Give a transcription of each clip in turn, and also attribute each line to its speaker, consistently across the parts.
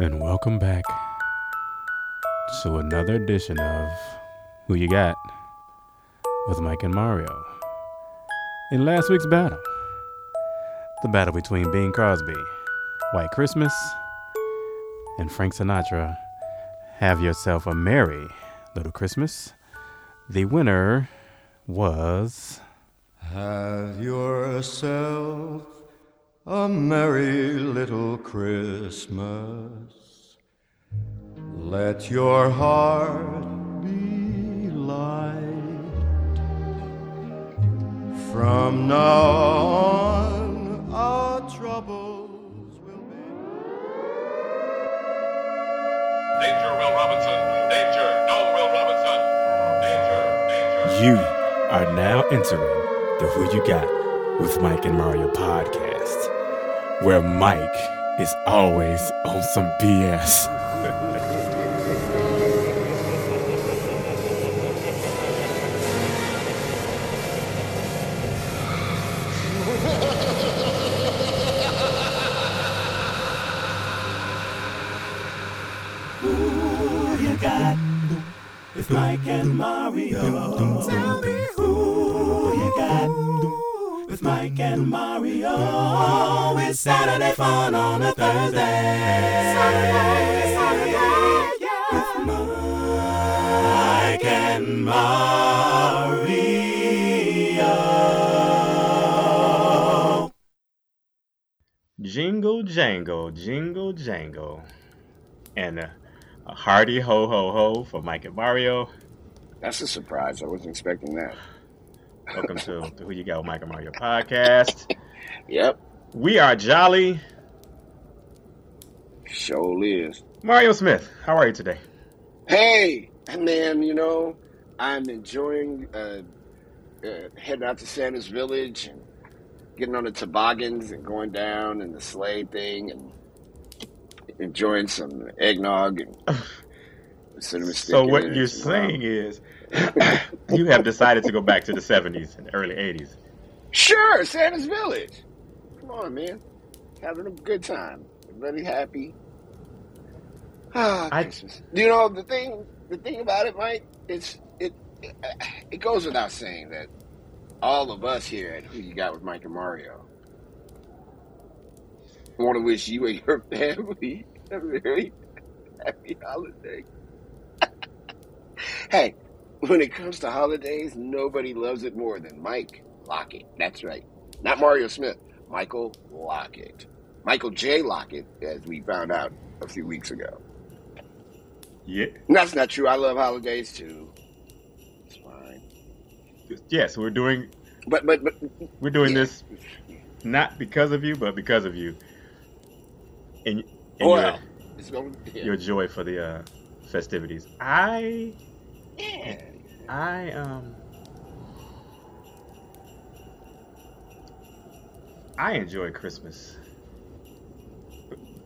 Speaker 1: And welcome back to another edition of Who You Got with Mike and Mario. In last week's battle, the battle between Bing Crosby, White Christmas, and Frank Sinatra, Have Yourself a Merry Little Christmas. The winner was.
Speaker 2: Have yourself a merry little Christmas. Let your heart be light. From now on, our troubles will be.
Speaker 3: Danger, Will Robinson. Danger. No, Will Robinson. Danger. Danger.
Speaker 1: You are now entering the Who You Got with Mike and Mario podcast, where Mike is always on some BS.
Speaker 4: with Mike and Mario. Tell me who you got with Mike and Mario. It's Saturday fun on a Thursday. Saturday, Saturday, yeah. With Mike and Mario.
Speaker 1: Jingle jangle, jingle jangle. And uh, a hearty ho ho ho for Mike and Mario.
Speaker 5: That's a surprise. I wasn't expecting that.
Speaker 1: Welcome to the Who You Got with Mike and Mario podcast.
Speaker 5: Yep,
Speaker 1: We are jolly.
Speaker 5: sure is.
Speaker 1: Mario Smith, how are you today?
Speaker 5: Hey, man, you know, I'm enjoying uh, uh, heading out to Santa's Village and getting on the toboggans and going down and the sleigh thing and enjoying some eggnog and.
Speaker 1: So what you're saying is you have decided to go back to the 70s and early 80s.
Speaker 5: Sure, Santa's Village. Come on, man. Having a good time. Everybody happy. Ah,
Speaker 1: I-
Speaker 5: Christmas. You know the thing. The thing about it, Mike, it's it. It, it goes without saying that all of us here at Who You Got with Mike and Mario want to wish you and your family a very happy holiday. Hey, when it comes to holidays, nobody loves it more than Mike Lockett. That's right. Not Mario Smith. Michael Lockett. Michael J. Lockett, as we found out a few weeks ago.
Speaker 1: Yeah.
Speaker 5: That's not true. I love holidays too. It's fine.
Speaker 1: Yes, we're doing
Speaker 5: But but but
Speaker 1: we're doing
Speaker 5: Yeah.
Speaker 1: this not because of you, but because of you. And, and
Speaker 5: well,
Speaker 1: your,
Speaker 5: Yeah.
Speaker 1: your joy for the uh, festivities. I
Speaker 5: yeah.
Speaker 1: I um I enjoy Christmas.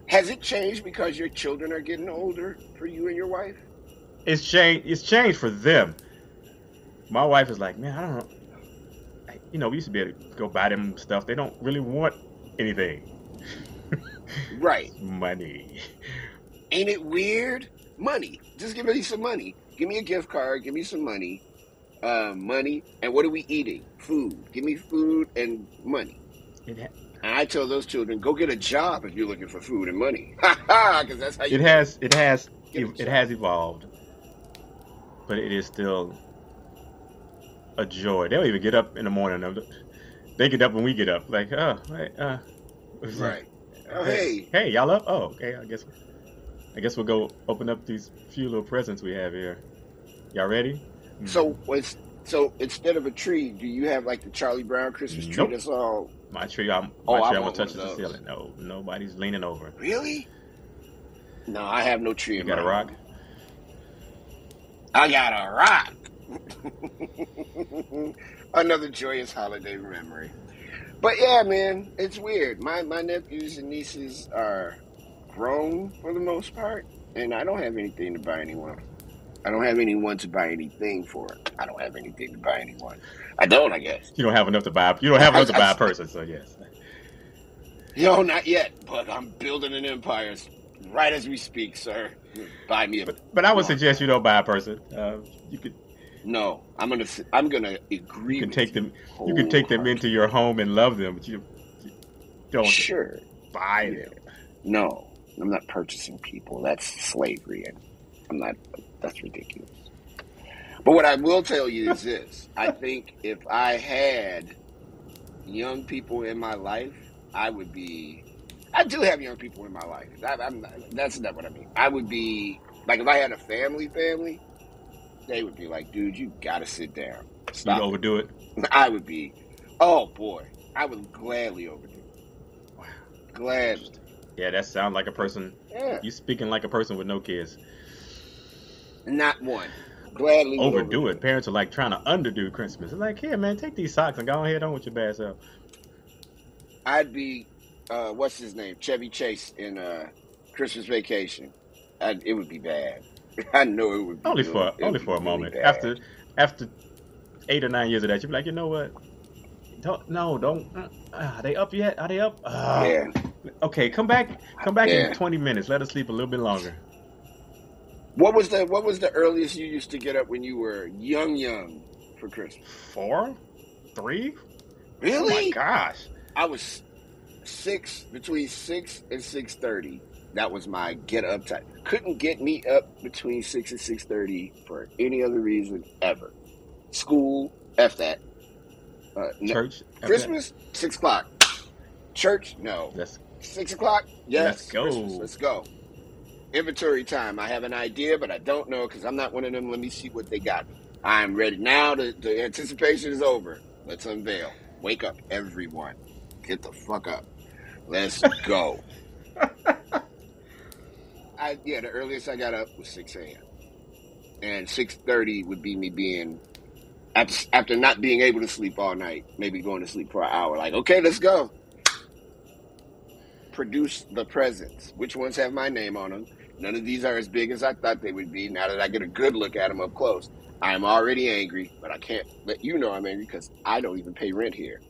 Speaker 5: Has it changed because your children are getting older for you and your wife?
Speaker 1: It's changed. It's changed for them. My wife is like, man, I don't know. You know, we used to be able to go buy them stuff. They don't really want anything.
Speaker 5: Right.
Speaker 1: Money.
Speaker 5: Ain't it weird? Money. Just give me some money. Give me a gift card. Give me some money. Uh, money. And what are we eating? Food. Give me food and money.
Speaker 1: It,
Speaker 5: And I tell those children, go get a job if you're looking for food and money. Ha ha! Because that's how you.
Speaker 1: it has. It has. It, it has evolved, but it is still a joy. They'll even get up in the morning. They get up when we get up. Like, oh, right, uh,
Speaker 5: Right. Oh, hey.
Speaker 1: hey, y'all up? Oh, okay. I guess. I guess we'll go open up these few little presents we have here. Y'all ready?
Speaker 5: So so instead of a tree, do you have like the Charlie Brown Christmas tree
Speaker 1: Nope.
Speaker 5: that's all
Speaker 1: My tree, I'm,
Speaker 5: Oh,
Speaker 1: my
Speaker 5: I
Speaker 1: tree almost touches
Speaker 5: one
Speaker 1: the ceiling. No, nobody's leaning over.
Speaker 5: really? No, I have no tree
Speaker 1: You got a rock?
Speaker 5: I got a rock. Another joyous holiday memory. But yeah, man, it's weird. My my nephews and nieces are grown for the most part, and I don't have anything to buy anyone. I don't have anyone to buy anything for. I don't have anything to buy anyone. I don't, I guess.
Speaker 1: You don't have enough to buy. You don't have enough to buy a person. So yes.
Speaker 5: No, not yet. But I'm building an empire right as we speak, sir. Buy me a.
Speaker 1: But I would suggest you don't buy a person. Uh, you could
Speaker 5: No, I'm gonna. I'm gonna agree.
Speaker 1: you can
Speaker 5: with
Speaker 1: take them you can take them into your home and love them, but you, you don't
Speaker 5: Sure.
Speaker 1: buy them.
Speaker 5: No, I'm not purchasing people. That's slavery, and I'm not. That's ridiculous. But what I will tell you is this: I think if I had young people in my life, I would be. I do have young people in my life. I, I'm not, that's not what I mean. I would be like if I had a family, family, they would be like, "Dude, you gotta sit down.
Speaker 1: You
Speaker 5: Stop."
Speaker 1: overdo it.
Speaker 5: I would be. Oh boy, I would gladly overdo. it. Gladly.
Speaker 1: Yeah, that sounds like a person.
Speaker 5: Yeah.
Speaker 1: You speaking like a person with no kids.
Speaker 5: Not one. Gladly
Speaker 1: Overdo it. Parents are like trying to underdo Christmas. It's like, here, man, take these socks and go ahead on with your bad self.
Speaker 5: I'd be, uh, what's his name? Chevy Chase in uh, Christmas Vacation. I'd, it would be bad. I know it would. Be
Speaker 1: Only
Speaker 5: really-
Speaker 1: for
Speaker 5: it
Speaker 1: only for a
Speaker 5: really
Speaker 1: moment.
Speaker 5: bad.
Speaker 1: After after eight or nine years of that, you'd be like, you know what? Don't no, don't. Uh, are they up yet? Are they up? Uh,
Speaker 5: yeah,
Speaker 1: Okay, come back. Come back
Speaker 5: Yeah.
Speaker 1: in twenty minutes. Let us sleep a little bit longer.
Speaker 5: What was the what was the earliest you used to get up when you were young, young for Christmas?
Speaker 1: Four, three. Oh my
Speaker 5: Really?
Speaker 1: gosh.
Speaker 5: I was six between six and six thirty. That was my get up time. Couldn't get me up between six and six thirty for any other reason ever. School, f that. Uh, no-
Speaker 1: Church.
Speaker 5: Christmas, six o'clock. Church, no.
Speaker 1: Let's
Speaker 5: Six o'clock, yes.
Speaker 1: Let's go.
Speaker 5: Christmas, let's go. Inventory time. I have an idea, but I don't know because I'm not one of them. Let me see what they got. I'm ready now. The, the anticipation is over. Let's unveil. Wake up, everyone. Get the fuck up. Let's go. I yeah, the earliest I got up was six a.m. and six thirty would be me being after, after not being able to sleep all night, maybe going to sleep for an hour. Like, okay, let's go. Produce the presents. Which ones have my name on them? None of these are as big as I thought they would be. Now that I get a good look at them up close, I am already angry, but I can't let you know I'm angry because I don't even pay rent here.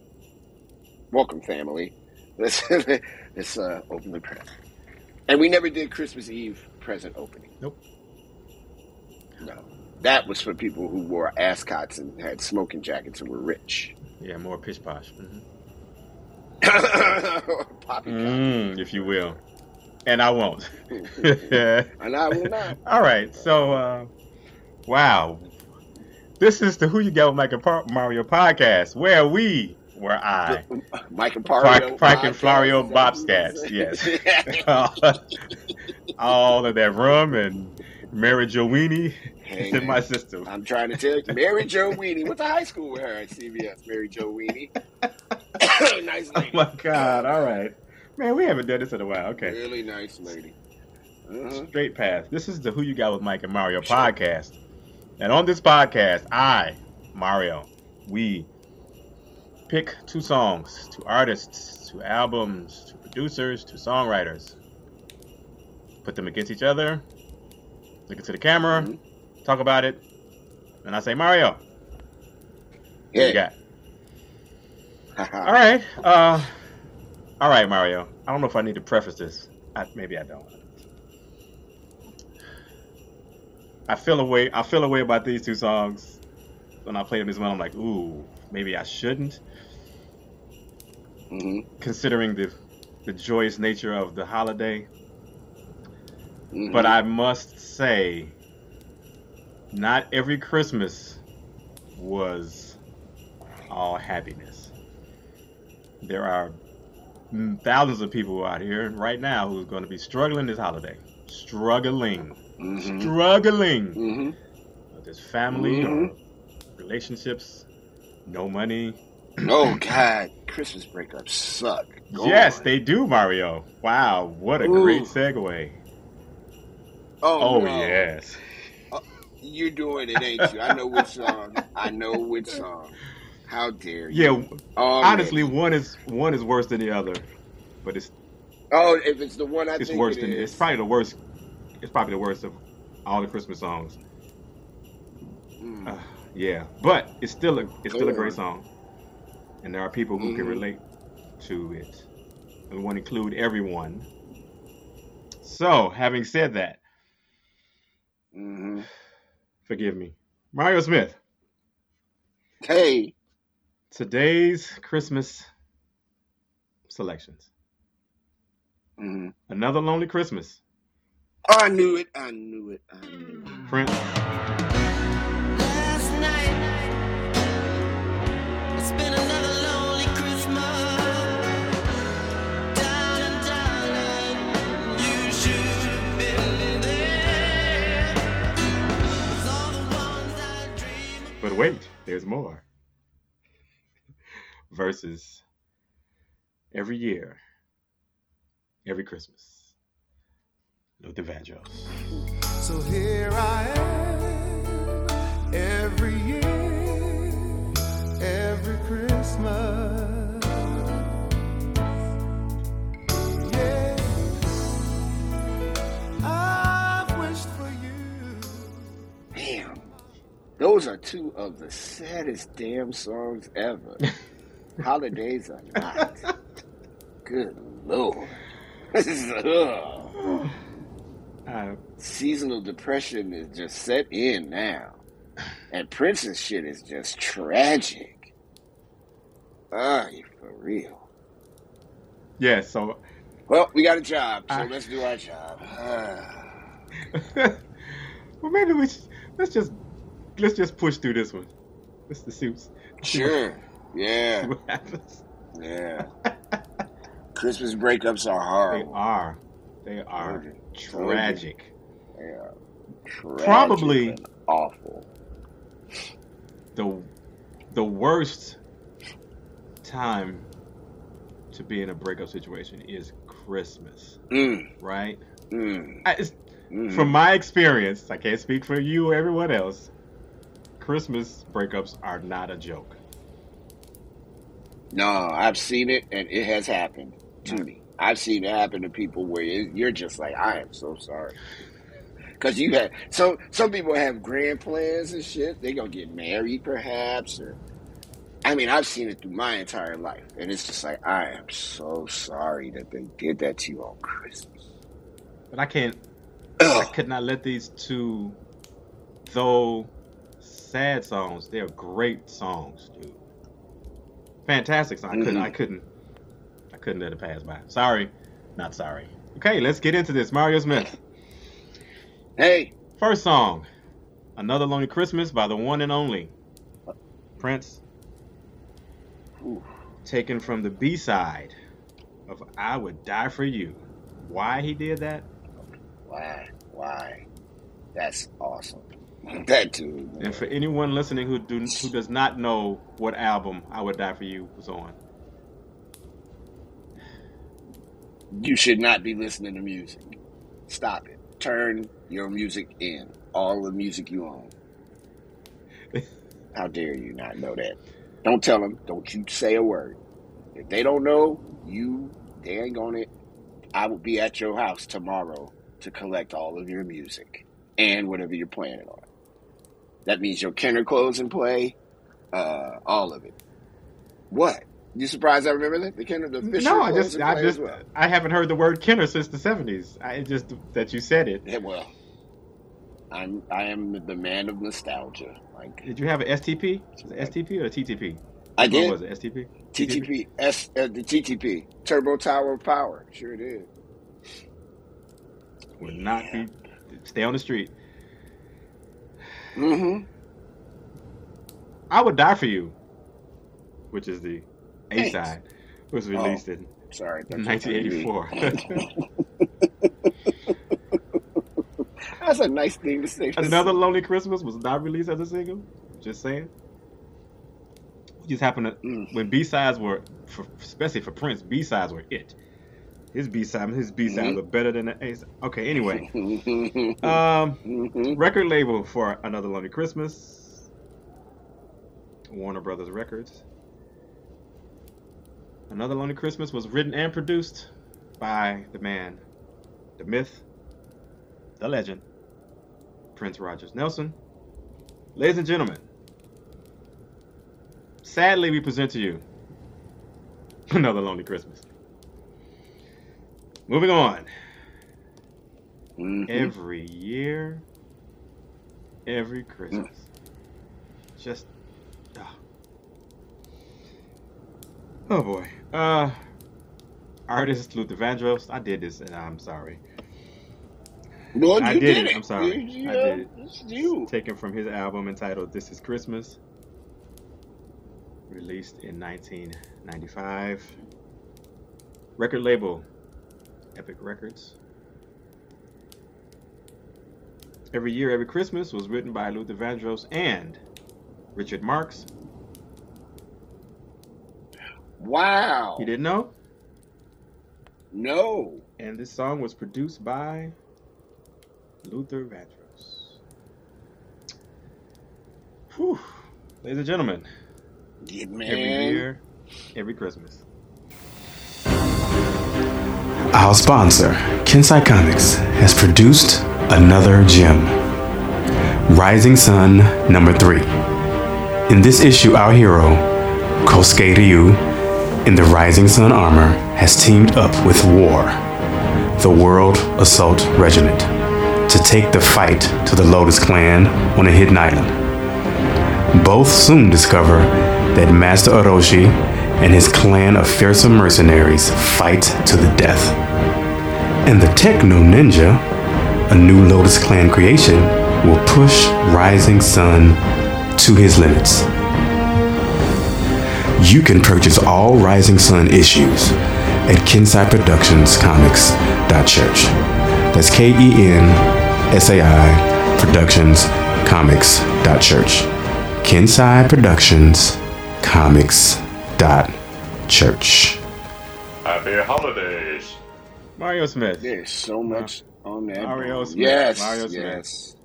Speaker 5: Welcome, family. Let's let's uh, open the present. And we never did Christmas Eve present opening.
Speaker 1: Nope.
Speaker 5: No, that was for people who wore ascots and had smoking jackets and were rich.
Speaker 1: yeah, more pish posh, hmm
Speaker 5: Poppy.
Speaker 1: mm, if you will. And I won't.
Speaker 5: and I will not.
Speaker 1: All right, so uh, wow, this is the Who You Got with Mike and Par- Mario podcast, where we, where I,
Speaker 5: Mike and Mario.
Speaker 1: Frank and Florio
Speaker 5: is that what
Speaker 1: Bobscats,
Speaker 5: said?
Speaker 1: all of that rum and Mary Jo Weenie
Speaker 5: Hey,
Speaker 1: in my system.
Speaker 5: I'm trying to tell you, Mary Jo Weenie. Went to high school with her at CBS. Mary Jo Weenie. nice
Speaker 1: Oh my God! All right, man, we haven't done this in a while. Okay.
Speaker 5: Really nice lady. Uh-huh.
Speaker 1: straight path. This is the Who You Got with Mike and Mario podcast. And on this podcast, I, Mario, we pick two songs, two artists, two albums, two producers, two songwriters, put them against each other, look into the camera,
Speaker 5: Mhm.
Speaker 1: talk about it, and I say, Mario, what you
Speaker 5: Yeah.
Speaker 1: got? All right. Uh, all right, Mario. I don't know if I need to preface this. I, maybe I don't. I feel a way. I feel a way about these two songs when I play them as well, I'm like, ooh, maybe I shouldn't,
Speaker 5: hmm
Speaker 1: considering the the joyous nature of the holiday.
Speaker 5: hmm
Speaker 1: But I must say, not every Christmas was all happiness. There are thousands of people out here right now who's going to be struggling this holiday. Struggling.
Speaker 5: hmm
Speaker 1: Struggling.
Speaker 5: hmm
Speaker 1: With his family
Speaker 5: Mhm.
Speaker 1: relationships, no money.
Speaker 5: Oh God, Christmas breakups suck. Go
Speaker 1: yes,
Speaker 5: on.
Speaker 1: they do, Mario. Wow, what a
Speaker 5: Ooh.
Speaker 1: great segue.
Speaker 5: Oh,
Speaker 1: Oh,
Speaker 5: no.
Speaker 1: yes.
Speaker 5: You're doing it, ain't you? I know which song. I know which song. How dare you?
Speaker 1: Yeah, honestly, one is one is worse than the other, but it's
Speaker 5: Oh, if it's the one I
Speaker 1: it's
Speaker 5: think
Speaker 1: worse
Speaker 5: it
Speaker 1: than
Speaker 5: is.
Speaker 1: it's probably the worst. It's probably the worst of all the Christmas songs.
Speaker 5: Mm.
Speaker 1: Uh, yeah, but it's still a it's still a great
Speaker 5: on.
Speaker 1: song, and there are people who can
Speaker 5: Mhm.
Speaker 1: relate to it. We want to include everyone. So, having said that,
Speaker 5: hmm
Speaker 1: forgive me. Mario Smith,
Speaker 5: Hey,
Speaker 1: today's Christmas selections.
Speaker 5: hmm
Speaker 1: Another Lonely Christmas.
Speaker 5: I knew it. I knew it. I knew it.
Speaker 1: Prince.
Speaker 6: Last night, it's been another lonely Christmas. Darling, darling, you should have been there. 'Cause all the ones I dream of
Speaker 1: But wait, there's more. Versus every year, every Christmas. Luther Vandross.
Speaker 4: So here I am every year, every Christmas. Yeah, I've wished for you.
Speaker 5: Damn. Those are two of the saddest damn songs ever. Holidays are not. Good lord. Ugh.
Speaker 1: Uh,
Speaker 5: Seasonal depression is just set in now. And Prince's shit is just tragic. Ah, you for real.
Speaker 1: yeah, so
Speaker 5: Well, we got a job, so
Speaker 1: Ah.
Speaker 5: let's do our job. Ah.
Speaker 1: well maybe we should, let's just let's just push through this one. Let's the suits.
Speaker 5: Sure. Yeah.
Speaker 1: what happens.
Speaker 5: Yeah. Christmas breakups are
Speaker 1: They
Speaker 5: horrible.
Speaker 1: are. They are tragic.
Speaker 5: They are tragic
Speaker 1: Probably-
Speaker 5: and awful.
Speaker 1: The the worst time to be in a breakup situation is Christmas,
Speaker 5: Mm,
Speaker 1: right?
Speaker 5: mm,
Speaker 1: I, it's,
Speaker 5: mm.
Speaker 1: From my experience, I can't speak for you or everyone else. Christmas breakups are not a joke.
Speaker 5: No, I've seen it, and it has happened to me. I've seen it happen to people where it, you're just like, I am so sorry. Because you had so some people have grand plans and shit. They gonna get married, perhaps, or I mean, I've seen it through my entire life, and it's just like, I am so sorry that they did that to you on Christmas.
Speaker 1: But I can't. I could not let these two, though sad songs, they're great songs, dude. Fantastic song. I couldn't.
Speaker 5: Mhm.
Speaker 1: I couldn't. I couldn't let it pass by. Sorry, not sorry. Okay, let's get into this. Mario Smith.
Speaker 5: Hey,
Speaker 1: First song, "Another Lonely Christmas" by the one and only Prince,
Speaker 5: Ooh.
Speaker 1: taken from the B side of "I Would Die for You." Why he did that?
Speaker 5: why, why? That's awesome. That dude.
Speaker 1: And for anyone listening who do who does not know what album "I Would Die for You" was on,
Speaker 5: You should not be listening to music. Stop it. Turn your music in. All the music you own. How dare you not know that? Don't tell them. Don't you say a word. If they don't know, you they ain't gonna. I will be at your house tomorrow to collect all of your music and whatever you're planning on. That means your Kenner clothes and play, uh, all of it. What? You surprised I remember that? The Kenner, the Fisher
Speaker 1: no, I just I just
Speaker 5: well.
Speaker 1: I haven't heard the word Kenner since the seventies. I just that you said it.
Speaker 5: Yeah, well, I'm I am the man of nostalgia. Like
Speaker 1: Did you have an STP? Was it STP or a TTP?
Speaker 5: I
Speaker 1: What
Speaker 5: did
Speaker 1: was it? STP?
Speaker 5: TTP S uh, the TTP Turbo Tower of Power. Sure did.
Speaker 1: Would not be. Stay on the street.
Speaker 5: Mm-hmm.
Speaker 1: I would die for you, which is the A side, was released in
Speaker 5: Sorry. that's what I mean.
Speaker 1: 1984.
Speaker 5: That's a nice thing to say.
Speaker 1: Another Lonely Christmas was not released as a single. Just saying. Just happened to,
Speaker 5: Mm.
Speaker 1: when B sides were, for, especially for Prince, B sides were it. His B side, his B sides
Speaker 5: Mhm.
Speaker 1: were better than the A. side. Okay, anyway,
Speaker 5: mm-hmm.
Speaker 1: um, record label for Another Lonely Christmas, Warner Brothers Records. Another Lonely Christmas was written and produced by the man, the myth, the legend, Prince Rogers Nelson. Ladies and gentlemen, sadly we present to you Another Lonely Christmas. Moving on.
Speaker 5: Mhm.
Speaker 1: every year, every Christmas. Just ah. oh boy. Uh, artist Luther Vandross. I did this, and I'm sorry.
Speaker 5: Well,
Speaker 1: I
Speaker 5: you
Speaker 1: did
Speaker 5: did
Speaker 1: it.
Speaker 5: it.
Speaker 1: I'm sorry.
Speaker 5: You, you
Speaker 1: I did it.
Speaker 5: It's you.
Speaker 1: Taken from his album entitled "This Is Christmas," released in 1995. Record label Epic Records. Every Year, Every Christmas was written by Luther Vandross and Richard Marx.
Speaker 5: Wow.
Speaker 1: You didn't know?
Speaker 5: No.
Speaker 1: And this song was produced by Luther Vandross. Whew. Ladies and gentlemen,
Speaker 5: Yeah, man.
Speaker 1: every year, every Christmas.
Speaker 7: Our sponsor, Kensai Comics, has produced another gem Rising Sun number 3. In this issue, our hero, Kosuke Ryu, in the Rising Sun armor, has teamed up with War, the World Assault Regiment, to take the fight to the Lotus Clan on a hidden island. Both soon discover that Master Orochi and his clan of fearsome mercenaries fight to the death. And the Techno Ninja, a new Lotus Clan creation, will push Rising Sun to his limits. You can purchase all Rising Sun issues at Kensai Productions Comics.church. That's K E N S A I Productions Comics.church. Kensai Productions Comics.church.
Speaker 3: Happy holidays.
Speaker 1: Mario Smith.
Speaker 5: There's so much on that.
Speaker 1: Mario. Smith.
Speaker 5: Yes.
Speaker 1: Mario Smith.
Speaker 5: yes.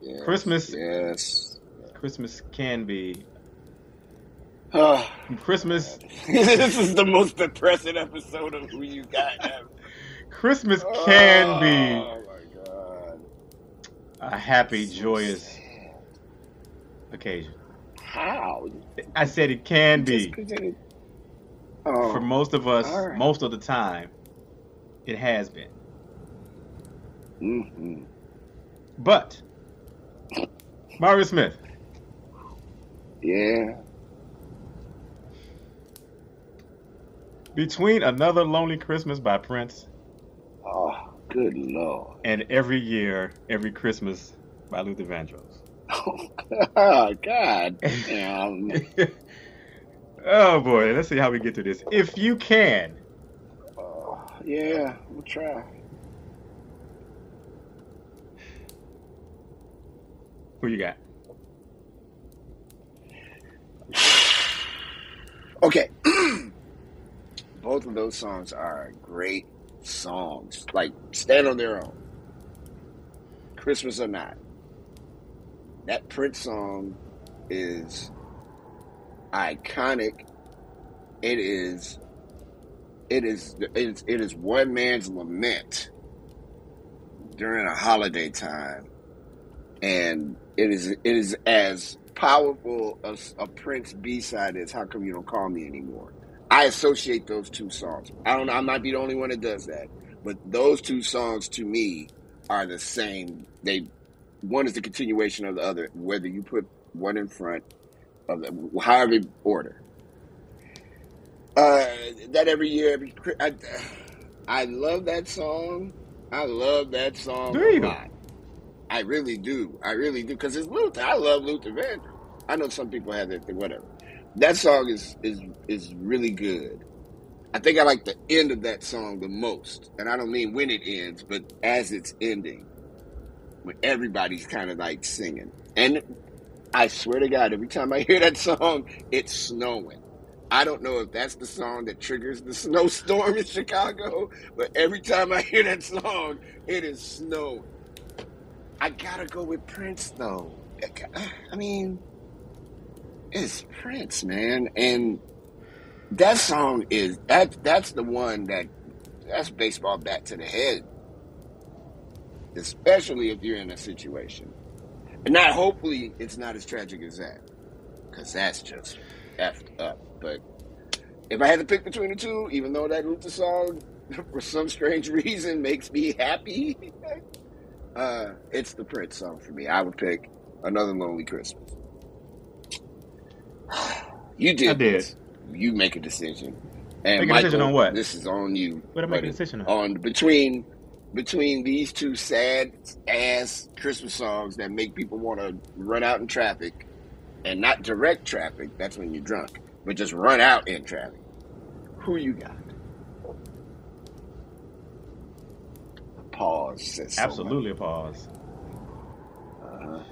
Speaker 5: Yes.
Speaker 1: Christmas-
Speaker 5: Yes.
Speaker 1: Christmas can be.
Speaker 5: Ah,
Speaker 1: Christmas
Speaker 5: this is the most depressing episode of Who You Got.
Speaker 1: Christmas can be
Speaker 5: Oh my god.
Speaker 1: a happy, joyous occasion.
Speaker 5: How?
Speaker 1: I said it can
Speaker 5: Just
Speaker 1: be.
Speaker 5: Oh.
Speaker 1: For most of us,
Speaker 5: right.
Speaker 1: most of the time, it has been.
Speaker 5: Mhm.
Speaker 1: But Mario Smith,
Speaker 5: Yeah.
Speaker 1: between Another Lonely Christmas by Prince
Speaker 5: Oh, good lord.
Speaker 1: and Every Year, Every Christmas by Luther Vandross.
Speaker 5: Oh god. Damn.
Speaker 1: oh boy, let's see how we get to this. If you can,
Speaker 5: Oh, yeah, we'll try.
Speaker 1: who you got?
Speaker 5: Okay. Both of those songs are great songs. Like, stand on their own. Christmas or not. That Prince song is iconic. It is it is it is, it is one man's lament during a holiday time. And it is it is as powerful as a Prince B side is How Come You Don't Call Me Anymore. I associate those two songs. I don't I might be the only one that does that. But those two songs to me are the same. They one is the continuation of the other, whether you put one in front however order. Uh, that every year, every I, I love that song. I love that song
Speaker 1: Do
Speaker 5: a
Speaker 1: you?
Speaker 5: lot. I really do. I really do because it's Luther. I love Luther Vandross. I know some people have their thing, whatever. That song is is is really good. I think I like the end of that song the most, and I don't mean when it ends, but as it's ending, when everybody's kind of like singing. And I swear to God, every time I hear that song, it's snowing. I don't know if that's the song that triggers the snowstorm in Chicago, but every time I hear that song, it is snowing. I gotta go with Prince though. Uh, I mean, it's Prince, man, and that song is that that's the one that that's baseball bat to the head, especially if you're in a situation. And not hopefully it's not as tragic as that, because that's just effed up. But if I had to pick between the two, even though that Luther song for some strange reason makes me happy, Uh, it's the Prince song for me. I would pick another Lonely Christmas. You did.
Speaker 1: I did.
Speaker 5: this. You make a decision. And
Speaker 1: Make a decision on what?
Speaker 5: This is on you.
Speaker 1: What am I making a decision on?
Speaker 5: On between between these two sad ass Christmas songs that make people want to run out in traffic, and not direct traffic. That's when you're drunk, but just run out in traffic. Who you got? Pause. So.
Speaker 1: Absolutely a pause.
Speaker 5: Uh-huh.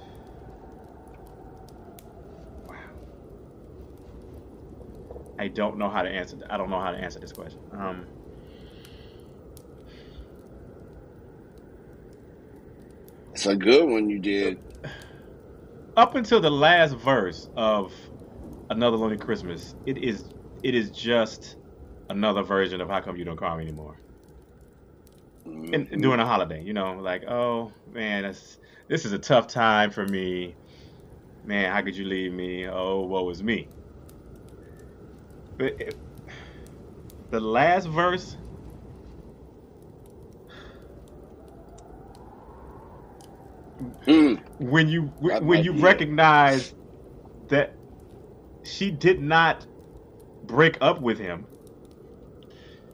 Speaker 1: I don't know how to answer. I don't know how to answer this question. Um,
Speaker 5: It's a good one you did.
Speaker 1: up until the last verse of another lonely Christmas, it is it is just another version of how come you don't call me anymore. And,
Speaker 5: Mhm.
Speaker 1: and during a holiday, you know, like oh man, that's, this is a tough time for me. Man, how could you leave me? Oh, woe is me. But it, the last verse.
Speaker 5: Mm.
Speaker 1: when you
Speaker 5: That
Speaker 1: when you
Speaker 5: it.
Speaker 1: recognize that she did not break up with him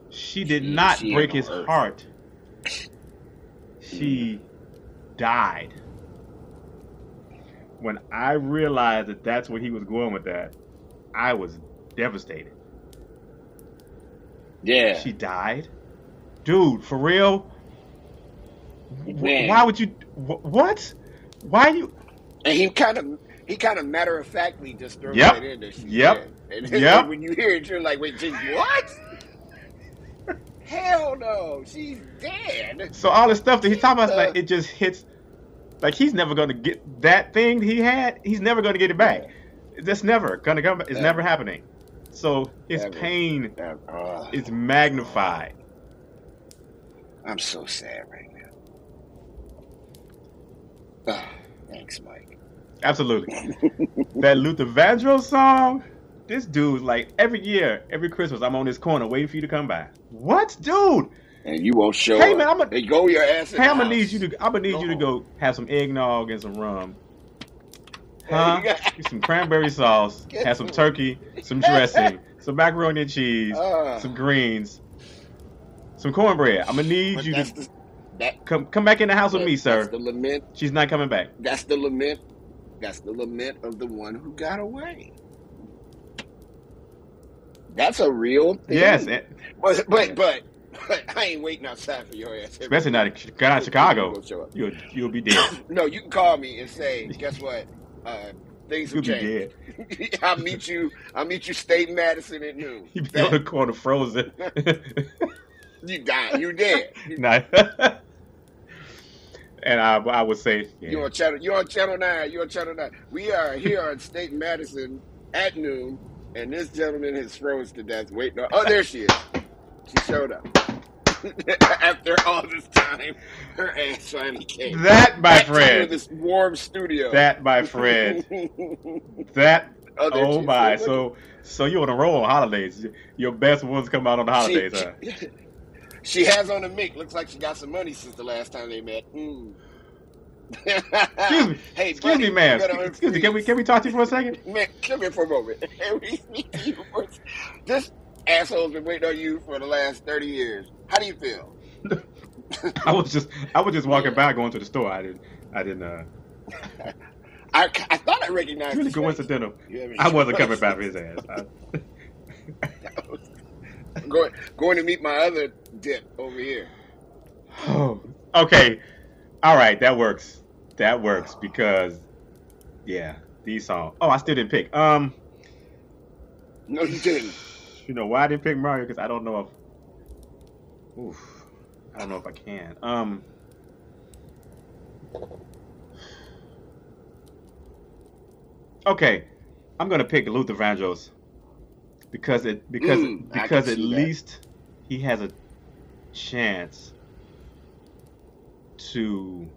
Speaker 1: she did
Speaker 5: She-
Speaker 1: not
Speaker 5: she
Speaker 1: break his
Speaker 5: earth.
Speaker 1: heart she died when i realized that that's where he was going with that i was devastated
Speaker 5: Yeah.
Speaker 1: she died dude for real
Speaker 5: Man.
Speaker 1: why would you wh- what why you
Speaker 5: And he kind of he kind of matter of factly just throws
Speaker 1: Yep.
Speaker 5: that in there. she's
Speaker 1: Yep.
Speaker 5: dead. And
Speaker 1: Yep.
Speaker 5: when you hear it, you're like, wait, just what? Hell no, she's dead.
Speaker 1: So all the stuff that he's talking about, like it just hits, like he's never gonna get that thing he had. He's never gonna get it back. That's never gonna come. It's
Speaker 5: Never.
Speaker 1: never happening. So his
Speaker 5: Never.
Speaker 1: pain
Speaker 5: uh,
Speaker 1: is magnified.
Speaker 5: I'm so sad right now. Ah, thanks, Mike.
Speaker 1: Absolutely. that Luther Vandross song. This dude, like every year, every Christmas, I'm on this corner waiting for you to come by. What, dude?
Speaker 5: And you won't show
Speaker 1: Hey,
Speaker 5: up.
Speaker 1: man, I'ma-
Speaker 5: Hey, go your ass.
Speaker 1: Hey, I'm gonna need you to. I'm gonna need
Speaker 5: Go
Speaker 1: you to go have some eggnog and some rum. Huh? Get some cranberry sauce,
Speaker 5: Get
Speaker 1: have some
Speaker 5: some-
Speaker 1: turkey, some dressing, some macaroni and cheese,
Speaker 5: Ah.
Speaker 1: some greens, some cornbread. I'm gonna need
Speaker 5: But
Speaker 1: you to
Speaker 5: the, that,
Speaker 1: come come back in the house with me,
Speaker 5: that's
Speaker 1: sir.
Speaker 5: the lament.
Speaker 1: She's not coming back.
Speaker 5: That's the lament. That's the lament of the one who got away. That's a real thing.
Speaker 1: Yes, and-
Speaker 5: But but but, but I ain't waiting outside for your ass.
Speaker 1: especially not in Chicago. You'll you'll be dead.
Speaker 5: No, you can call me and say, guess what? Uh, things
Speaker 1: You'll
Speaker 5: have changed. I'll meet you. I'll meet you, State Madison at noon.
Speaker 1: You be on the corner frozen.
Speaker 5: You die. You dead. You,
Speaker 1: Nah. and I I would say yeah.
Speaker 5: you on channel. You on channel nine. You're on channel nine. We are here on State Madison at noon, and this gentleman has froze to death. Wait, no. Oh, there she is. She showed up. After all this time, her ass finally came.
Speaker 1: that my
Speaker 5: Back
Speaker 1: friend.
Speaker 5: this warm studio.
Speaker 1: That my friend. That
Speaker 5: Oh,
Speaker 1: oh my. So so you on a roll on holidays. Your best ones come out on the holidays,
Speaker 5: She,
Speaker 1: huh?
Speaker 5: She, has on a mink. Looks like she got some money since the last time they met. Mm.
Speaker 1: Excuse me.
Speaker 5: hey,
Speaker 1: Excuse
Speaker 5: buddy,
Speaker 1: me, ma'am. Excuse me. Can we can we talk to you for a second?
Speaker 5: Man, come here for a moment. Can we speak to you for- This asshole's been waiting on you for the last 30 years. How do you feel?
Speaker 1: I was just I was just walking by going to the store. I didn't I didn't uh
Speaker 5: I, I thought I recognized
Speaker 1: it's really coincidental. I wasn't coming back for his ass. I,
Speaker 5: Going, going to meet my other dip over here.
Speaker 1: oh, okay. All right, that works. That works because yeah, these songs. Oh, I still didn't pick. Um,
Speaker 5: No, you didn't.
Speaker 1: you know why I didn't pick Mario? Because I don't know if. Oof, I don't know if I can. Um. Okay, I'm gonna pick Luther Vandross because it because
Speaker 5: Mm,
Speaker 1: because at
Speaker 5: see that.
Speaker 1: least he has a chance to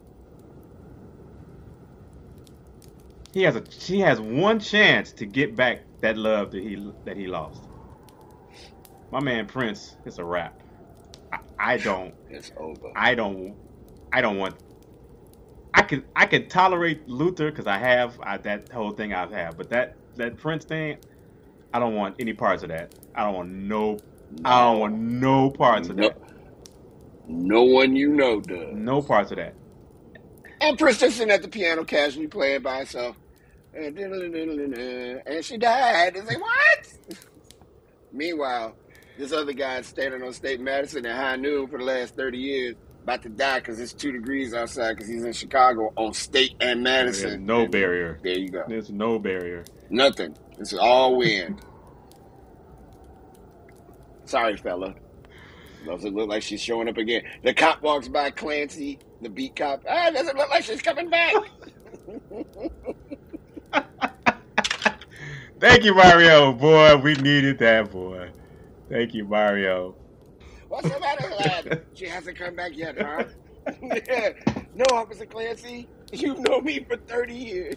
Speaker 1: he has a he has one chance to get back that love that he that he lost. My man Prince, it's a wrap. I, I don't
Speaker 5: It's over.
Speaker 1: I don't I don't want I can I can tolerate Luther because I have I, that whole thing I have, but that that Prince thing, I don't want any parts of that. I don't want no. I don't want no parts of
Speaker 5: No,
Speaker 1: that.
Speaker 5: No one you know does.
Speaker 1: No parts of that.
Speaker 5: And Prince just sitting at the piano casually playing by herself. And and she died. It's like, what? Meanwhile, this other guy standing on State Madison at high noon for the last 30 years, about to die because it's two degrees outside because he's in Chicago on State and
Speaker 1: There's
Speaker 5: Madison.
Speaker 1: no
Speaker 5: And
Speaker 1: barrier.
Speaker 5: There you go.
Speaker 1: There's no barrier.
Speaker 5: Nothing. It's all wind. Sorry, fella. Doesn't look like she's showing up again. The cop walks by Clancy, the beat cop. Ah, doesn't look like she's coming back.
Speaker 1: Thank you, Mario. Boy, we needed that, boy. Thank you, Mario.
Speaker 5: What's the matter, lad? She hasn't come back yet, huh? no, Officer Clancy. You've known me for 30 years.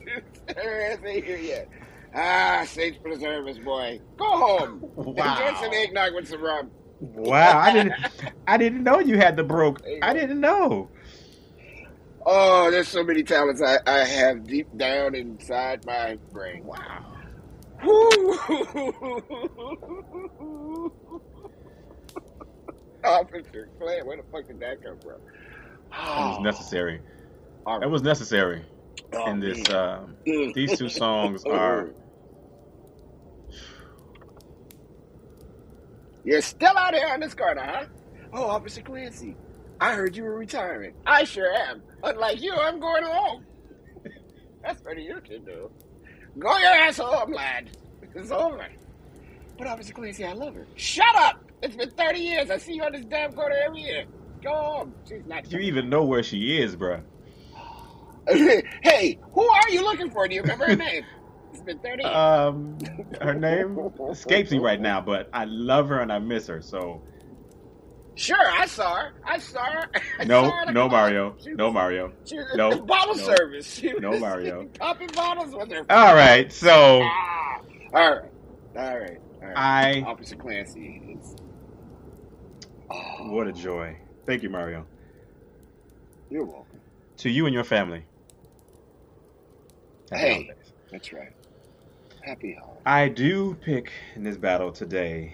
Speaker 5: Her ass ain't here yet. Ah, saints preserve us, boy. Go home.
Speaker 1: Wow.
Speaker 5: Enjoy some eggnog with some rum.
Speaker 1: Wow, I didn't I didn't know you had the broke. I didn't know.
Speaker 5: Oh, there's so many talents I, I have deep down inside my brain.
Speaker 1: Wow.
Speaker 5: Officer Clan, where the fuck did that come from?
Speaker 1: That was necessary.
Speaker 5: All
Speaker 1: That was necessary
Speaker 5: Oh,
Speaker 1: in this um
Speaker 5: Mm.
Speaker 1: these two songs are
Speaker 5: You're still out here on this corner, huh? Oh, Officer Clancy, I heard you were retiring. I sure am. Unlike you, I'm going home. That's what you can do. Go your ass home, lad. It's over. But Officer Clancy, I love her. Shut up! It's been 30 years. I see you on this damn corner every year. Go home. She's not.
Speaker 1: you even know where she is, bruh.
Speaker 5: hey, who are you looking for? Do you remember her name? It's been 30 years.
Speaker 1: Um her name escapes me right now, but I love her and I miss her. So
Speaker 5: Sure, I saw her. I saw her. I
Speaker 1: no,
Speaker 5: saw her
Speaker 1: no. Mario,
Speaker 5: was-
Speaker 1: no Mario.
Speaker 5: She was
Speaker 1: No,
Speaker 5: bottle
Speaker 1: no,
Speaker 5: service. She
Speaker 1: no, Mario.
Speaker 5: popping bottles with her.
Speaker 1: All right, so
Speaker 5: Ah, all right, all right, all right.
Speaker 1: I
Speaker 5: Officer Clancy is. Oh,
Speaker 1: what a joy. Thank you, Mario.
Speaker 5: you're welcome.
Speaker 1: To you and your family. Happy
Speaker 5: Hey.
Speaker 1: holidays.
Speaker 5: That's right. Happy.
Speaker 1: I do pick in this battle today,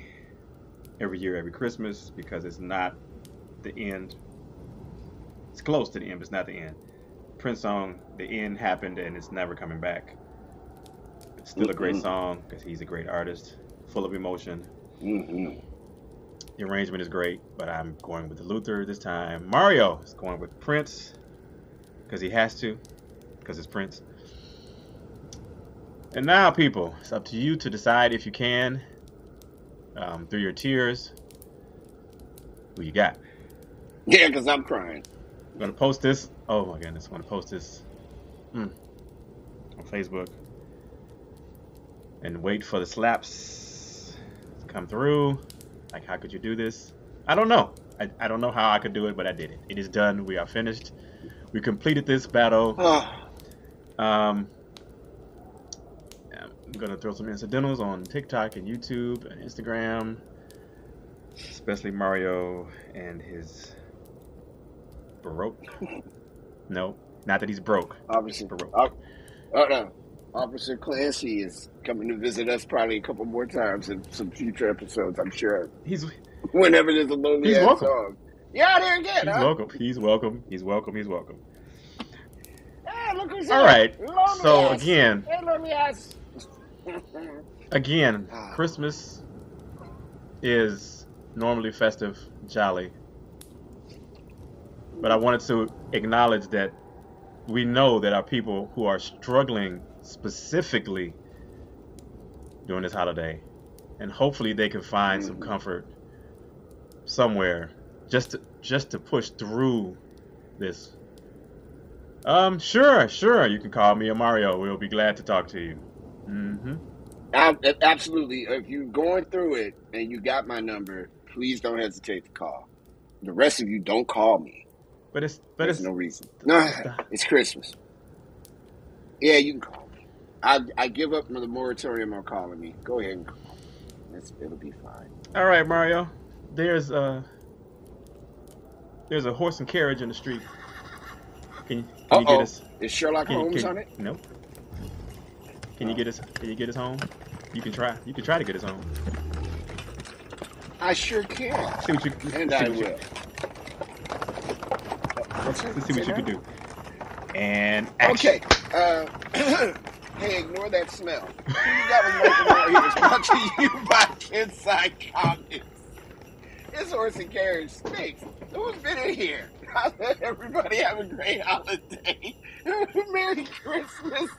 Speaker 1: every year, every Christmas, because it's not the end. It's close to the end, but it's not the end. Prince song, the end happened and it's never coming back. It's still a great
Speaker 5: Mhm.
Speaker 1: song because he's a great artist, full of emotion.
Speaker 5: hmm
Speaker 1: The arrangement is great, but I'm going with Luther this time. Mario is going with Prince because he has to, because it's Prince. And now, people, it's up to you to decide if you can, um, through your tears, who you got.
Speaker 5: Yeah, because I'm crying.
Speaker 1: I'm gonna post this. Oh my goodness, I'm gonna post this mm, on Facebook and wait for the slaps to come through. Like, how could you do this? I don't know. I, I don't know how I could do it, but I did it. It is done. We are finished. We completed this battle.
Speaker 5: Oh,
Speaker 1: Um, I'm gonna throw some incidentals on TikTok and YouTube and Instagram, especially Mario and his baroque. No, not that he's broke.
Speaker 5: Obviously,
Speaker 1: Baroque.
Speaker 5: Oh, oh no. Officer Clancy is coming to visit us probably a couple more times in some future episodes, I'm sure.
Speaker 1: He's
Speaker 5: Whenever there's a lonely
Speaker 1: He's
Speaker 5: ass
Speaker 1: welcome.
Speaker 5: song. Yeah, out here again,
Speaker 1: he's
Speaker 5: huh?
Speaker 1: welcome. He's welcome. He's welcome. He's welcome.
Speaker 5: Ah, look who's
Speaker 1: All
Speaker 5: here.
Speaker 1: right.
Speaker 5: Lonely
Speaker 1: So
Speaker 5: ass.
Speaker 1: again,
Speaker 5: Hey, lonely ass.
Speaker 1: Again,
Speaker 5: Ah.
Speaker 1: Christmas is normally festive, jolly. But I wanted to acknowledge that we know that our people who are struggling specifically during this holiday, and hopefully they can find some comfort somewhere just to, just to push through this. Um, sure, sure, you can call me a Mario. We'll be glad to talk to you. Mm-hmm.
Speaker 5: Ab- Absolutely. If you're going through it and you got my number, please don't hesitate to call. The rest of you don't call me.
Speaker 1: But it's but
Speaker 5: There's
Speaker 1: it's
Speaker 5: no reason. No, it's Christmas. Yeah, you can call me. I I give up the moratorium on calling me. Go ahead and call. It's, it'll be fine.
Speaker 1: all right, Mario. There's uh there's a horse and carriage in the street. Can you, can you get us?
Speaker 5: Is Sherlock Holmes
Speaker 1: can,
Speaker 5: on it?
Speaker 1: Nope. Can you get us? Can you get us home? You can try. You can try to get us home.
Speaker 5: I sure can.
Speaker 1: See what you.
Speaker 5: And I
Speaker 1: you-
Speaker 5: will. What's?
Speaker 1: Let's see what you
Speaker 5: that?
Speaker 1: can do. And action.
Speaker 5: Okay. Uh, hey, ignore that smell. You got with Mike and Mario is brought to you by Kensai Comics. This horse and carriage stinks. Who's been in here? I let everybody have a great holiday. Merry Christmas.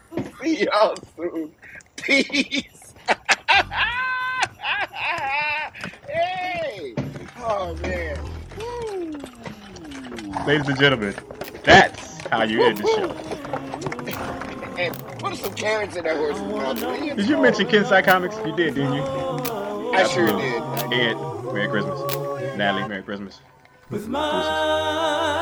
Speaker 5: See y'all soon. Peace. hey. Oh man. Woo.
Speaker 1: Ladies and gentlemen, that's how you end the show.
Speaker 5: And put some carrots in that horse's mouth.
Speaker 1: Did you mention Kensai Comics? You did, didn't you?
Speaker 5: I sure did.
Speaker 1: Ed, Merry Christmas. Natalie, Merry Christmas.
Speaker 4: With my